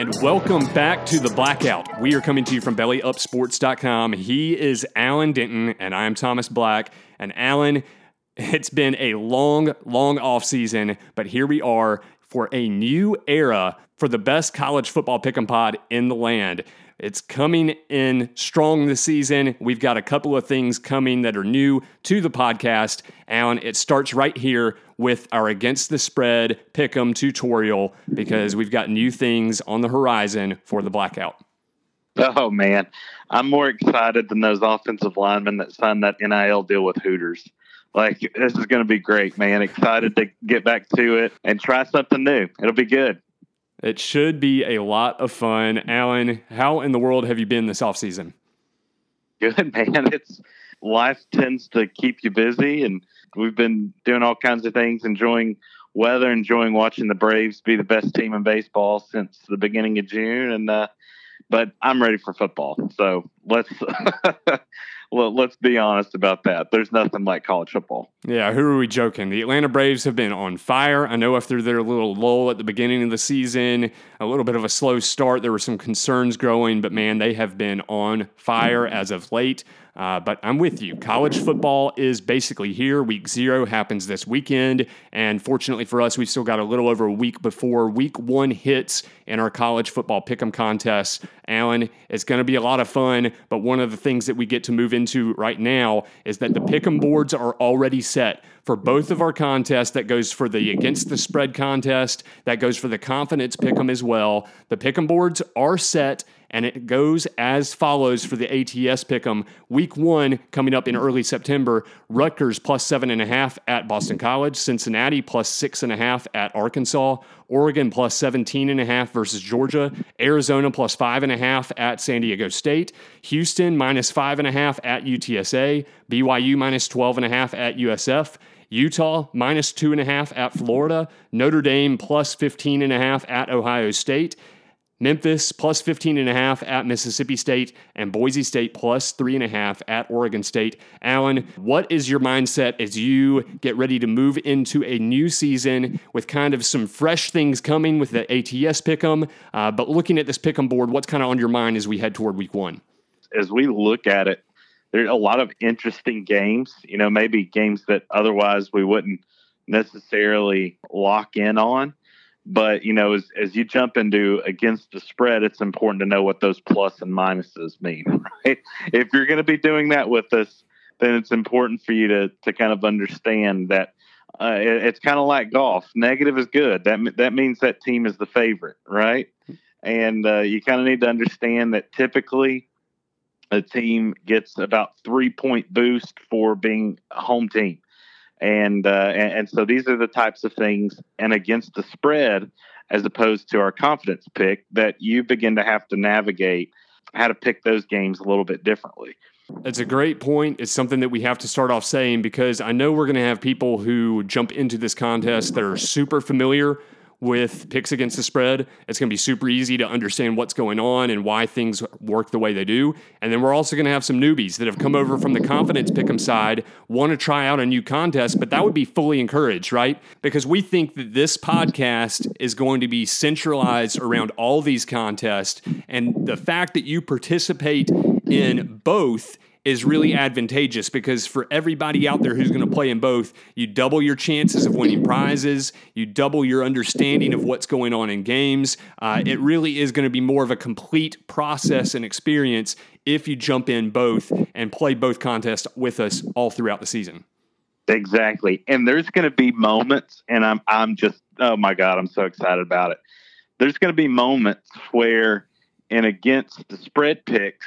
And welcome back to the Blackout. We are coming to you from bellyupsports.com. He is Alan Denton, and I'm Thomas Black. And Alan, it's been a long, long off season, but here we are for a new era for the best college football pick'em pod in the land. It's coming in strong this season. We've got a couple of things coming that are new to the podcast. And it starts right here with our Against the Spread Pick'em tutorial because we've got new things on the horizon for the blackout. Oh, man. I'm more excited than those offensive linemen that signed that NIL deal with Hooters. Like, this is going to be great, man. Excited to get back to it and try something new. It'll be good. It should be a lot of fun. Alan, how in the world have you been this off season? Good, man. It's life tends to keep you busy, and we've been doing all kinds of things, enjoying weather, enjoying watching the Braves be the best team in baseball since the beginning of June. And uh, but I'm ready for football, so let's well, let's be honest about that. There's nothing like college football. Yeah, who are we joking? The Atlanta Braves have been on fire. I know after their little lull at the beginning of the season, a little bit of a slow start, there were some concerns growing, but man, they have been on fire as of late. Uh, but I'm with you. College football is basically here. Week zero happens this weekend. And fortunately for us, we've still got a little over a week before week one hits in our college football pick'em contest. Alan, it's going to be a lot of fun. But one of the things that we get to move into right now is that the pick'em boards are already set for both of our contests. That goes for the against the spread contest, that goes for the confidence pick'em as well. The pick'em boards are set and it goes as follows for the ATS pick'em. Week one coming up in early September. Rutgers plus seven and a half at Boston College. Cincinnati plus six and a half at Arkansas. Oregon plus 17 and a half versus Georgia. Arizona plus five and a half at San Diego State. Houston minus five and a half at UTSA. BYU minus 12 and a half at USF. Utah minus two and a half at Florida. Notre Dame plus 15 and a half at Ohio State. Memphis plus 15 and a half at Mississippi State and Boise State plus three and a half at Oregon State. Alan, what is your mindset as you get ready to move into a new season with kind of some fresh things coming with the ATS pick'em? Uh, but looking at this pick'em board, what's kind of on your mind as we head toward week one? As we look at it, there's a lot of interesting games, you know, maybe games that otherwise we wouldn't necessarily lock in on. But you know, as as you jump into against the spread, it's important to know what those plus and minuses mean, right? If you're going to be doing that with us, then it's important for you to to kind of understand that uh, it, it's kind of like golf. Negative is good. That that means that team is the favorite, right? And uh, you kind of need to understand that typically a team gets about three point boost for being a home team and, uh, and and so these are the types of things and against the spread as opposed to our confidence pick that you begin to have to navigate how to pick those games a little bit differently it's a great point. It's something that we have to start off saying because I know we're going to have people who jump into this contest that are super familiar with picks against the spread. It's going to be super easy to understand what's going on and why things work the way they do. And then we're also going to have some newbies that have come over from the confidence pick'em side, want to try out a new contest, but that would be fully encouraged, right? Because we think that this podcast is going to be centralized around all these contests. And the fact that you participate in both is really advantageous because for everybody out there who's going to play in both, you double your chances of winning prizes, you double your understanding of what's going on in games. Uh, it really is going to be more of a complete process and experience if you jump in both and play both contests with us all throughout the season. Exactly. And there's going to be moments and I'm I'm just oh my god, I'm so excited about it. There's going to be moments where and against the spread picks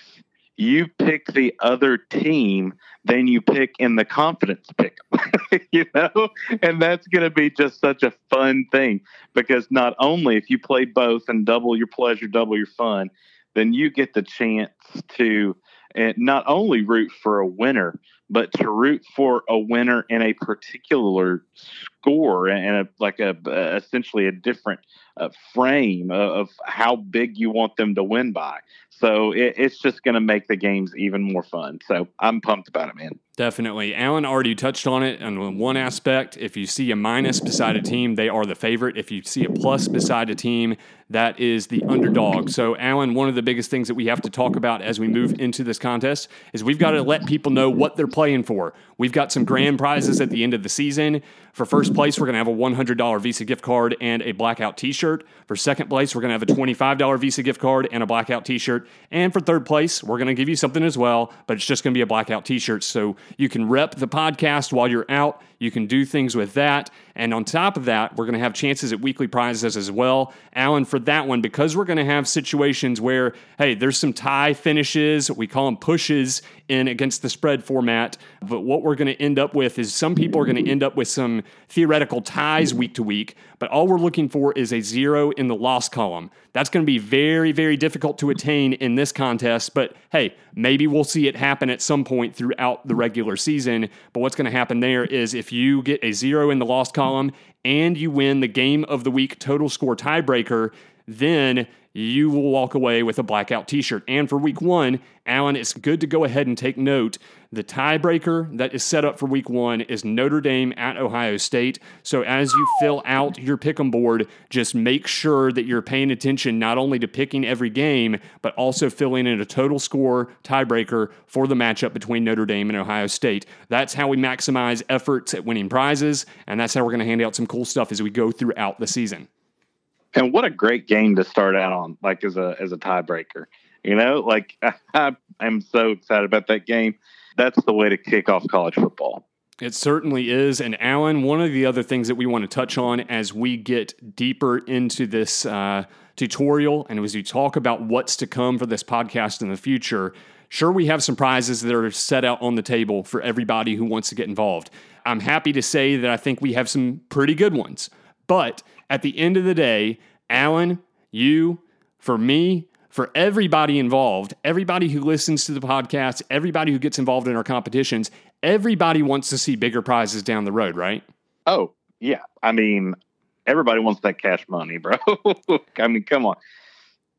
you pick the other team than you pick in the confidence pick, you know? And that's going to be just such a fun thing because not only if you play both and double your pleasure, double your fun, then you get the chance to uh, not only root for a winner, but to root for a winner in a particular score and a, like a essentially a different uh, frame of, of, how big you want them to win by. So it, it's just going to make the games even more fun. So I'm pumped about it, man. Definitely. Alan already touched on it on one aspect. If you see a minus beside a team, they are the favorite. If you see a plus beside a team, that is the underdog. So, Alan, one of the biggest things that we have to talk about as we move into this contest is we've got to let people know what they're playing for. We've got some grand prizes at the end of the season. For first place, we're going to have a $100 Visa gift card and a blackout t shirt. For second place, we're going to have a $25 Visa gift card and a blackout t shirt. And for third place, we're going to give you something as well, but it's just going to be a blackout t shirt. So you can rep the podcast while you're out. You can do things with that. And on top of that, we're going to have chances at weekly prizes as well. Alan, for that one, because we're going to have situations where, hey, there's some tie finishes, we call them pushes in against the spread format. But what we're going to end up with is some people are going to end up with some theoretical ties week to week, but all we're looking for is a zero in the loss column. That's going to be very, very difficult to attain in this contest. But hey, maybe we'll see it happen at some point throughout the regular season. But what's going to happen there is if you get a zero in the loss column and you win the game of the week total score tiebreaker, then you will walk away with a blackout t shirt. And for week one, Alan, it's good to go ahead and take note. The tiebreaker that is set up for week one is Notre Dame at Ohio State. So as you fill out your pick'em board, just make sure that you're paying attention not only to picking every game, but also filling in a total score tiebreaker for the matchup between Notre Dame and Ohio State. That's how we maximize efforts at winning prizes, and that's how we're going to hand out some cool stuff as we go throughout the season. And what a great game to start out on, like as a as a tiebreaker. You know, like I, I'm so excited about that game. That's the way to kick off college football. It certainly is. And Alan, one of the other things that we want to touch on as we get deeper into this uh, tutorial and as we talk about what's to come for this podcast in the future, sure, we have some prizes that are set out on the table for everybody who wants to get involved. I'm happy to say that I think we have some pretty good ones. But at the end of the day, Alan, you, for me, for everybody involved, everybody who listens to the podcast, everybody who gets involved in our competitions, everybody wants to see bigger prizes down the road, right? Oh, yeah. I mean, everybody wants that cash money, bro. I mean, come on.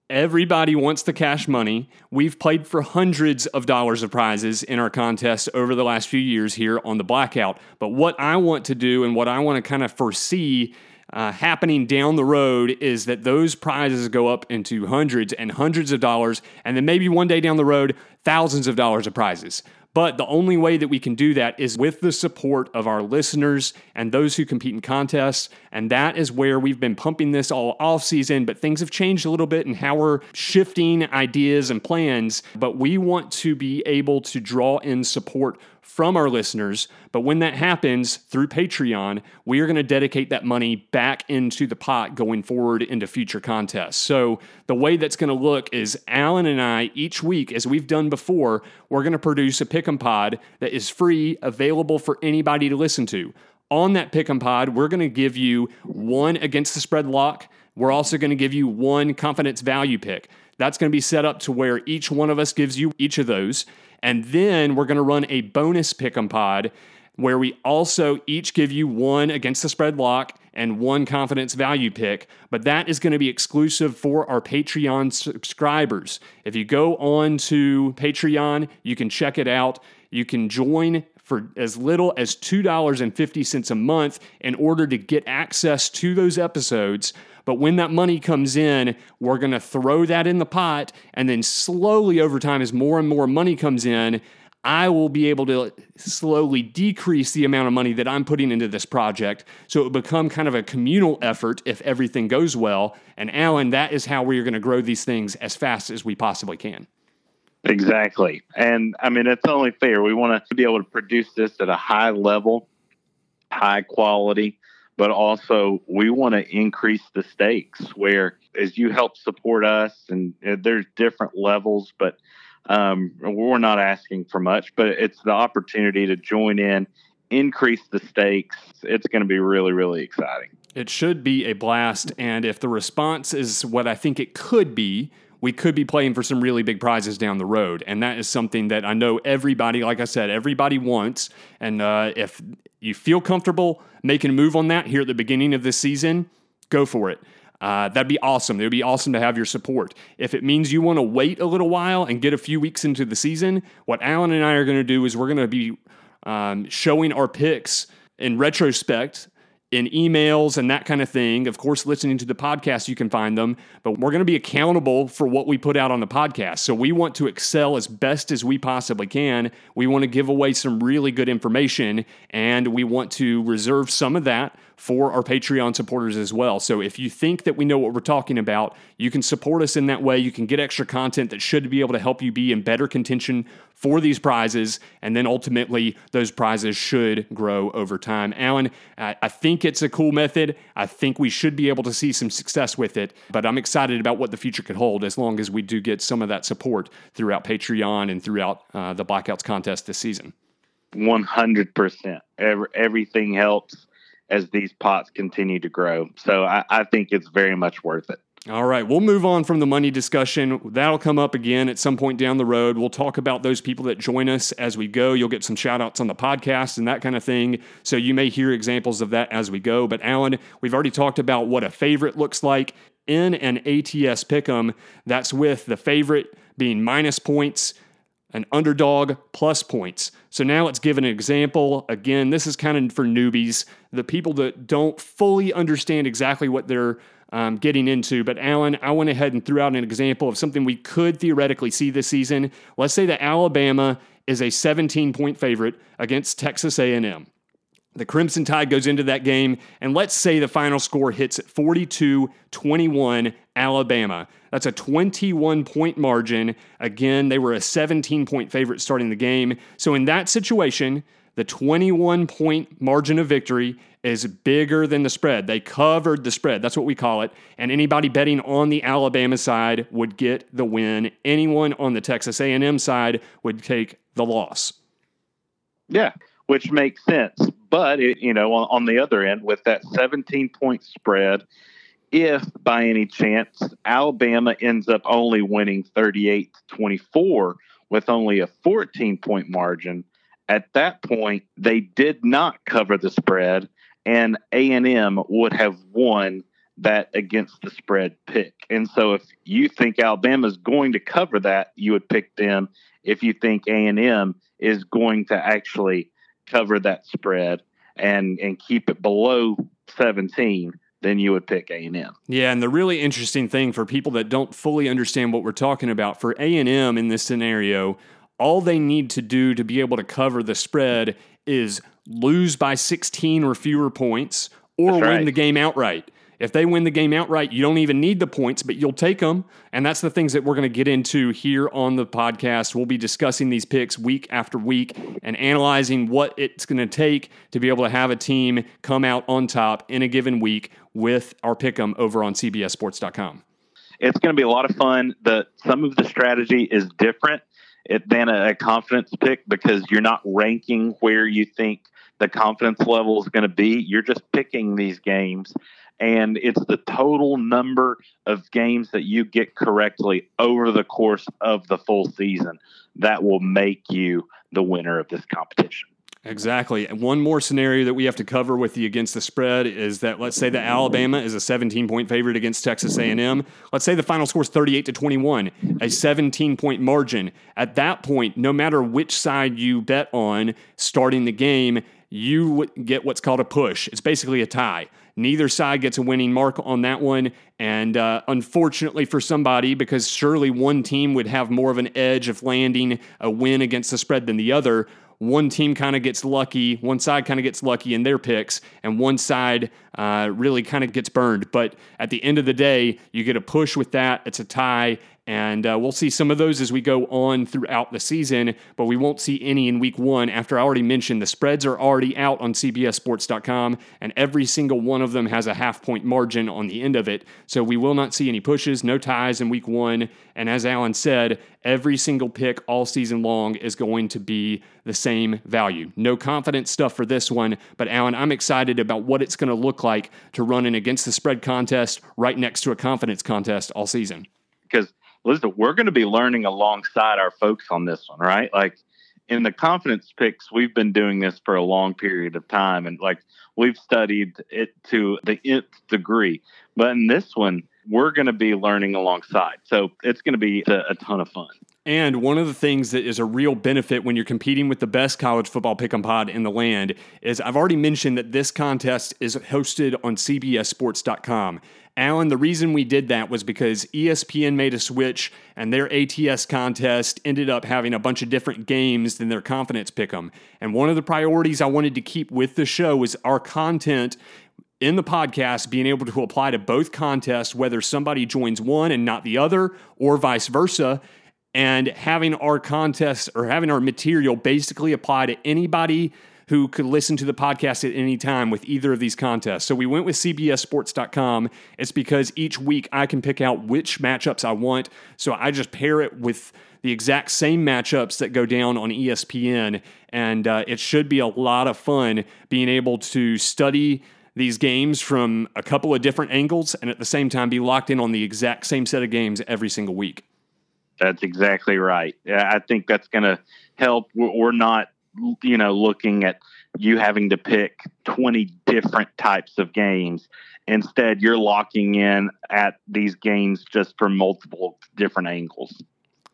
Everybody wants the cash money. We've played for hundreds of dollars of prizes in our contest over the last few years here on the Blackout. But what I want to do and what I want to kind of foresee uh, happening down the road is that those prizes go up into hundreds and hundreds of dollars, and then maybe one day down the road, thousands of dollars of prizes. But the only way that we can do that is with the support of our listeners and those who compete in contests. And that is where we've been pumping this all off season, but things have changed a little bit in how we're shifting ideas and plans. But we want to be able to draw in support from our listeners. But when that happens through Patreon, we are going to dedicate that money back into the pot going forward into future contests. So the way that's going to look is Alan and I, each week, as we've done before, we're going to produce a pick'em pod that is free, available for anybody to listen to. On that pick'em pod, we're going to give you one against the spread lock. We're also going to give you one confidence value pick. That's going to be set up to where each one of us gives you each of those. And then we're going to run a bonus pick 'em pod where we also each give you one against the spread lock and one confidence value pick, but that is going to be exclusive for our Patreon subscribers. If you go on to Patreon, you can check it out. You can join for as little as $2.50 a month in order to get access to those episodes. But when that money comes in, we're going to throw that in the pot. And then slowly over time, as more and more money comes in, I will be able to slowly decrease the amount of money that I'm putting into this project. So it will become kind of a communal effort if everything goes well. And Alan, that is how we are going to grow these things as fast as we possibly can. Exactly. And I mean, it's only fair. We want to be able to produce this at a high level, high quality, but also we want to increase the stakes where as you help support us and uh, there's different levels, but um, we're not asking for much, but it's the opportunity to join in, increase the stakes. It's going to be really, really exciting. It should be a blast. And if the response is what I think it could be, we could be playing for some really big prizes down the road. And that is something that I know everybody, like I said, everybody wants. And uh, if you feel comfortable making a move on that here at the beginning of this season, go for it. Uh, that'd be awesome. It would be awesome to have your support. If it means you want to wait a little while and get a few weeks into the season, what Alan and I are going to do is we're going to be um, showing our picks in retrospect in emails and that kind of thing. Of course, listening to the podcast, you can find them, but we're going to be accountable for what we put out on the podcast. So we want to excel as best as we possibly can. We want to give away some really good information, and we want to reserve some of that for our Patreon supporters as well. So if you think that we know what we're talking about, you can support us in that way. You can get extra content that should be able to help you be in better contention for these prizes. And then ultimately, those prizes should grow over time. Alan, I think it's a cool method. I think we should be able to see some success with it. But I'm excited about what the future could hold as long as we do get some of that support throughout Patreon and throughout uh, the Blackouts contest this season. 100%. Every, everything helps as these pots continue to grow. So I, I think it's very much worth it. All right, we'll move on from the money discussion. That'll come up again at some point down the road. We'll talk about those people that join us as we go. You'll get some shout outs on the podcast and that kind of thing. So you may hear examples of that as we go. But Alan, we've already talked about what a favorite looks like in an ATS pick'em. That's with the favorite being minus points an underdog plus points. So now let's give an example. Again, this is kind of for newbies, the people that don't fully understand exactly what they're um, getting into. But Alan, I went ahead and threw out an example of something we could theoretically see this season. Let's say that Alabama is a 17 point favorite against Texas A&M. The Crimson Tide goes into that game, and let's say the final score hits at 42 21 Alabama. That's a 21 point margin. Again, they were a 17 point favorite starting the game. So, in that situation, the 21 point margin of victory is bigger than the spread. They covered the spread. That's what we call it. And anybody betting on the Alabama side would get the win. Anyone on the Texas A&M side would take the loss. Yeah, which makes sense. But it, you know, on, on the other end, with that 17 point spread, if by any chance Alabama ends up only winning 38 to 24 with only a 14 point margin, at that point they did not cover the spread and A&M would have won that against the spread pick. And so if you think Alabama is going to cover that, you would pick them. If you think A&M is going to actually cover that spread and and keep it below 17 then you would pick A&M. Yeah, and the really interesting thing for people that don't fully understand what we're talking about for A&M in this scenario, all they need to do to be able to cover the spread is lose by 16 or fewer points or right. win the game outright. If they win the game outright, you don't even need the points, but you'll take them. And that's the things that we're going to get into here on the podcast. We'll be discussing these picks week after week and analyzing what it's going to take to be able to have a team come out on top in a given week with our pick 'em over on CBSSports.com. It's going to be a lot of fun. The some of the strategy is different than a confidence pick because you're not ranking where you think the confidence level is going to be. You're just picking these games and it's the total number of games that you get correctly over the course of the full season that will make you the winner of this competition. Exactly. One more scenario that we have to cover with the against the spread is that let's say that Alabama is a 17 point favorite against Texas A&M. Let's say the final score is 38 to 21, a 17 point margin. At that point, no matter which side you bet on starting the game, you get what's called a push. It's basically a tie. Neither side gets a winning mark on that one. And uh, unfortunately for somebody, because surely one team would have more of an edge of landing a win against the spread than the other, one team kind of gets lucky, one side kind of gets lucky in their picks, and one side uh, really kind of gets burned. But at the end of the day, you get a push with that. It's a tie, and uh, we'll see some of those as we go on throughout the season, but we won't see any in week one. After I already mentioned, the spreads are already out on CBSSports.com, and every single one of them has a half point margin on the end of it. So we will not see any pushes, no ties in week one. And as Alan said, every single pick all season long is going to be the same value. No confidence stuff for this one, but Alan, I'm excited about what it's going to look like to run an against the spread contest right next to a confidence contest all season. Because listen, we're going to be learning alongside our folks on this one, right? Like in the confidence picks, we've been doing this for a long period of time, and like we've studied it to the nth degree. But in this one, we're going to be learning alongside. So it's going to be a, a, ton of fun. And one of the things that is a real benefit when you're competing with the best college football pick 'em pod in the land is I've already mentioned that this contest is hosted on CBSSports.com. Alan, the reason we did that was because ESPN made a switch and their ATS contest ended up having a bunch of different games than their confidence pick 'em. And one of the priorities I wanted to keep with the show was our content in the podcast being able to apply to both contests, whether somebody joins one and not the other, or vice versa. And having our contest or having our material basically apply to anybody who could listen to the podcast at any time with either of these contests. So we went with CBSSports.com. It's because each week I can pick out which matchups I want. So I just pair it with the exact same matchups that go down on ESPN. And uh, it should be a lot of fun being able to study these games from a couple of different angles and at the same time be locked in on the exact same set of games every single week. That's exactly right. I think that's going to help. We're not you know, looking at you having to pick 20 different types of games. Instead, you're locking in at these games just from multiple different angles.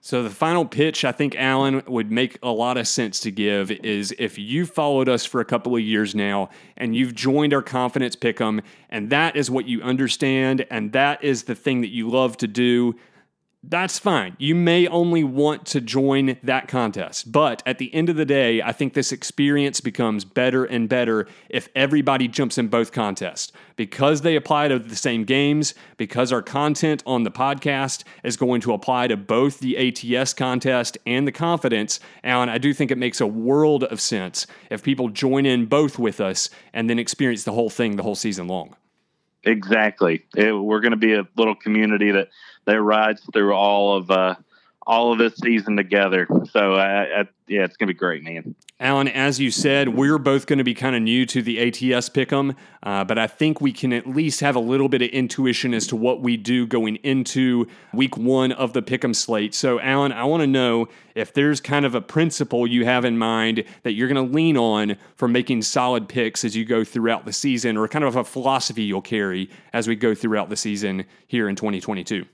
So the final pitch I think Alan would make a lot of sense to give is if you followed us for a couple of years now and you've joined our confidence pick'em and that is what you understand and that is the thing that you love to do that's fine. You may only want to join that contest. But at the end of the day, I think this experience becomes better and better if everybody jumps in both contests. Because they apply to the same games, because our content on the podcast is going to apply to both the ATS contest and the confidence. And I do think it makes a world of sense if people join in both with us and then experience the whole thing the whole season long. Exactly. It, we're going to be a little community that that rides through all of uh, all of this season together. So, uh, yeah, it's to be great, man. Alan, as you said, we're both going to be kind of new to the ATS pick'em, uh, but I think we can at least have a little bit of intuition as to what we do going into week one of the pick'em slate. So, Alan, I want to know if there's kind of a principle you have in mind that you're going to lean on for making solid picks as you go throughout the season, or kind of a philosophy you'll carry as we go throughout the season here in 2022.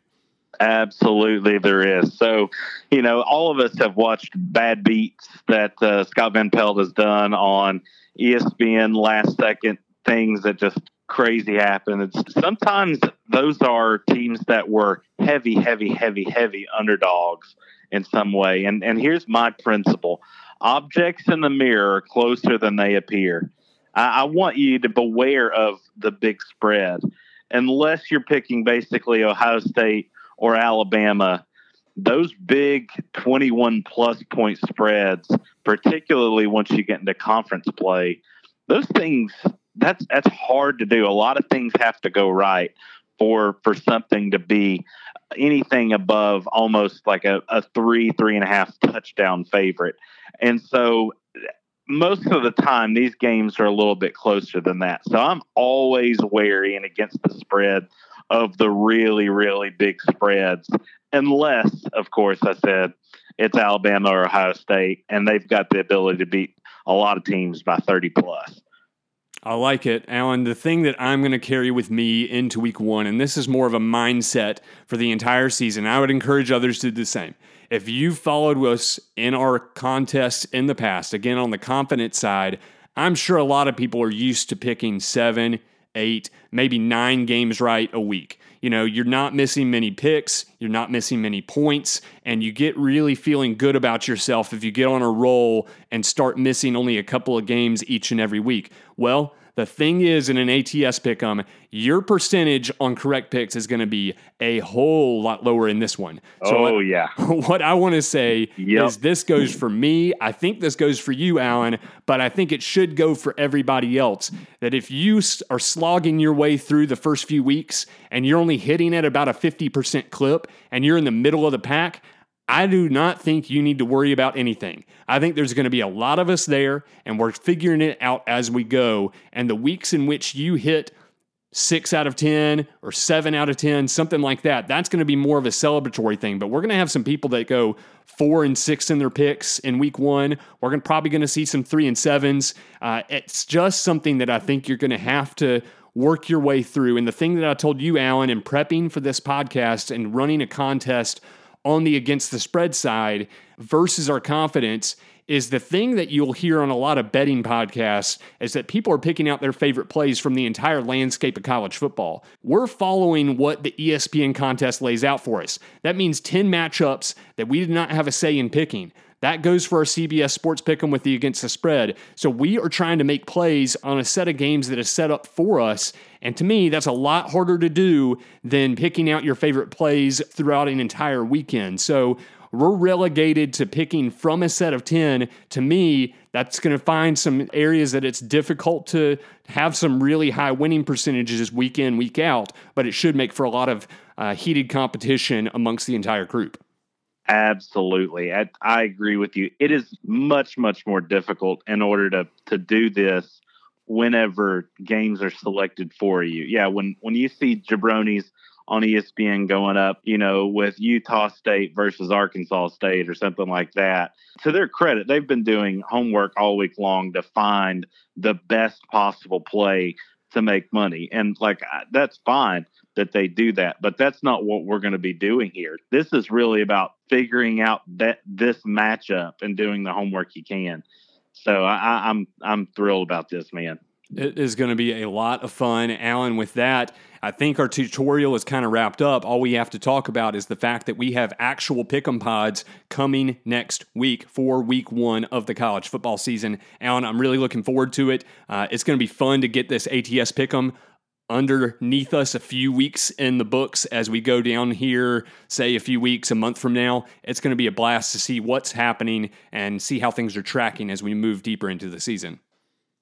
Absolutely, there is. So, you know, all of us have watched bad beats that uh, Scott Van Pelt has done on ESPN last second things that just crazy happen. It's, sometimes those are teams that were heavy, heavy, heavy, heavy underdogs in some way. And and here's my principle: objects in the mirror are closer than they appear. I, I want you to beware of the big spread, unless you're picking basically Ohio State or Alabama, those big 21 plus point spreads, particularly once you get into conference play, those things that's that's hard to do. A lot of things have to go right for for something to be anything above almost like a, a three, three and a half touchdown favorite. And so most of the time these games are a little bit closer than that. So I'm always wary and against the spread of the really, really big spreads, unless, of course, I said it's Alabama or Ohio State, and they've got the ability to beat a lot of teams by 30 plus. I like it. Alan, the thing that I'm going to carry with me into week one, and this is more of a mindset for the entire season, I would encourage others to do the same. If you followed us in our contests in the past, again, on the confidence side, I'm sure a lot of people are used to picking seven, eight, maybe nine games right a week. You know, you're not missing many picks, you're not missing many points, and you get really feeling good about yourself if you get on a roll and start missing only a couple of games each and every week. Well, the thing is, in an ATS pick'em, um, your percentage on correct picks is going to be a whole lot lower in this one. So oh, what, yeah. What I want to say yep. is this goes for me. I think this goes for you, Alan, but I think it should go for everybody else. That if you are slogging your way through the first few weeks and you're only hitting at about a 50% clip and you're in the middle of the pack, I do not think you need to worry about anything. I think there's going to be a lot of us there, and we're figuring it out as we go. And the weeks in which you hit six out of 10 or seven out of 10, something like that, that's going to be more of a celebratory thing. But we're going to have some people that go four and six in their picks in week one. We're going probably going to see some three and sevens. Uh, it's just something that I think you're going to have to work your way through. And the thing that I told you, Alan, in prepping for this podcast and running a contest on the against the spread side versus our confidence is the thing that you'll hear on a lot of betting podcasts is that people are picking out their favorite plays from the entire landscape of college football. We're following what the ESPN contest lays out for us. That means 10 matchups that we did not have a say in picking. That goes for our CBS Sports Pick'em with the against the spread. So we are trying to make plays on a set of games that is set up for us. And to me, that's a lot harder to do than picking out your favorite plays throughout an entire weekend. So we're relegated to picking from a set of 10. To me, that's going to find some areas that it's difficult to have some really high winning percentages week in, week out, but it should make for a lot of uh, heated competition amongst the entire group. Absolutely. I, I, agree with you. It is much, much more difficult in order to, to do this whenever games are selected for you. Yeah, when, when you see jabronis on ESPN going up, you know, with Utah State versus Arkansas State or something like that. To their credit, they've been doing homework all week long to find the best possible play to make money. And like that's fine that they do that, but that's not what we're going to be doing here. This is really about figuring out that this matchup and doing the homework you can. So I, I'm I'm thrilled about this, man. It is going to be a lot of fun. Alan, with that, I think our tutorial is kind of wrapped up. All we have to talk about is the fact that we have actual pick'em pods coming next week for week one of the college football season. Alan, I'm really looking forward to it. Uh, it's going to be fun to get this ATS pick'em underneath us a few weeks in the books as we go down here, say a few weeks, a month from now. It's going to be a blast to see what's happening and see how things are tracking as we move deeper into the season.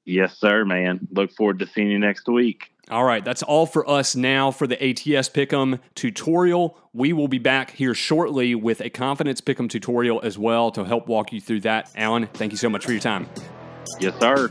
Yes, sir, man. Look forward to seeing you next week. All right, that's all for us now for the ATS Pick'em tutorial. We will be back here shortly with a confidence Pick'em tutorial as well to help walk you through that. Alan, thank you so much for your time. Yes, sir.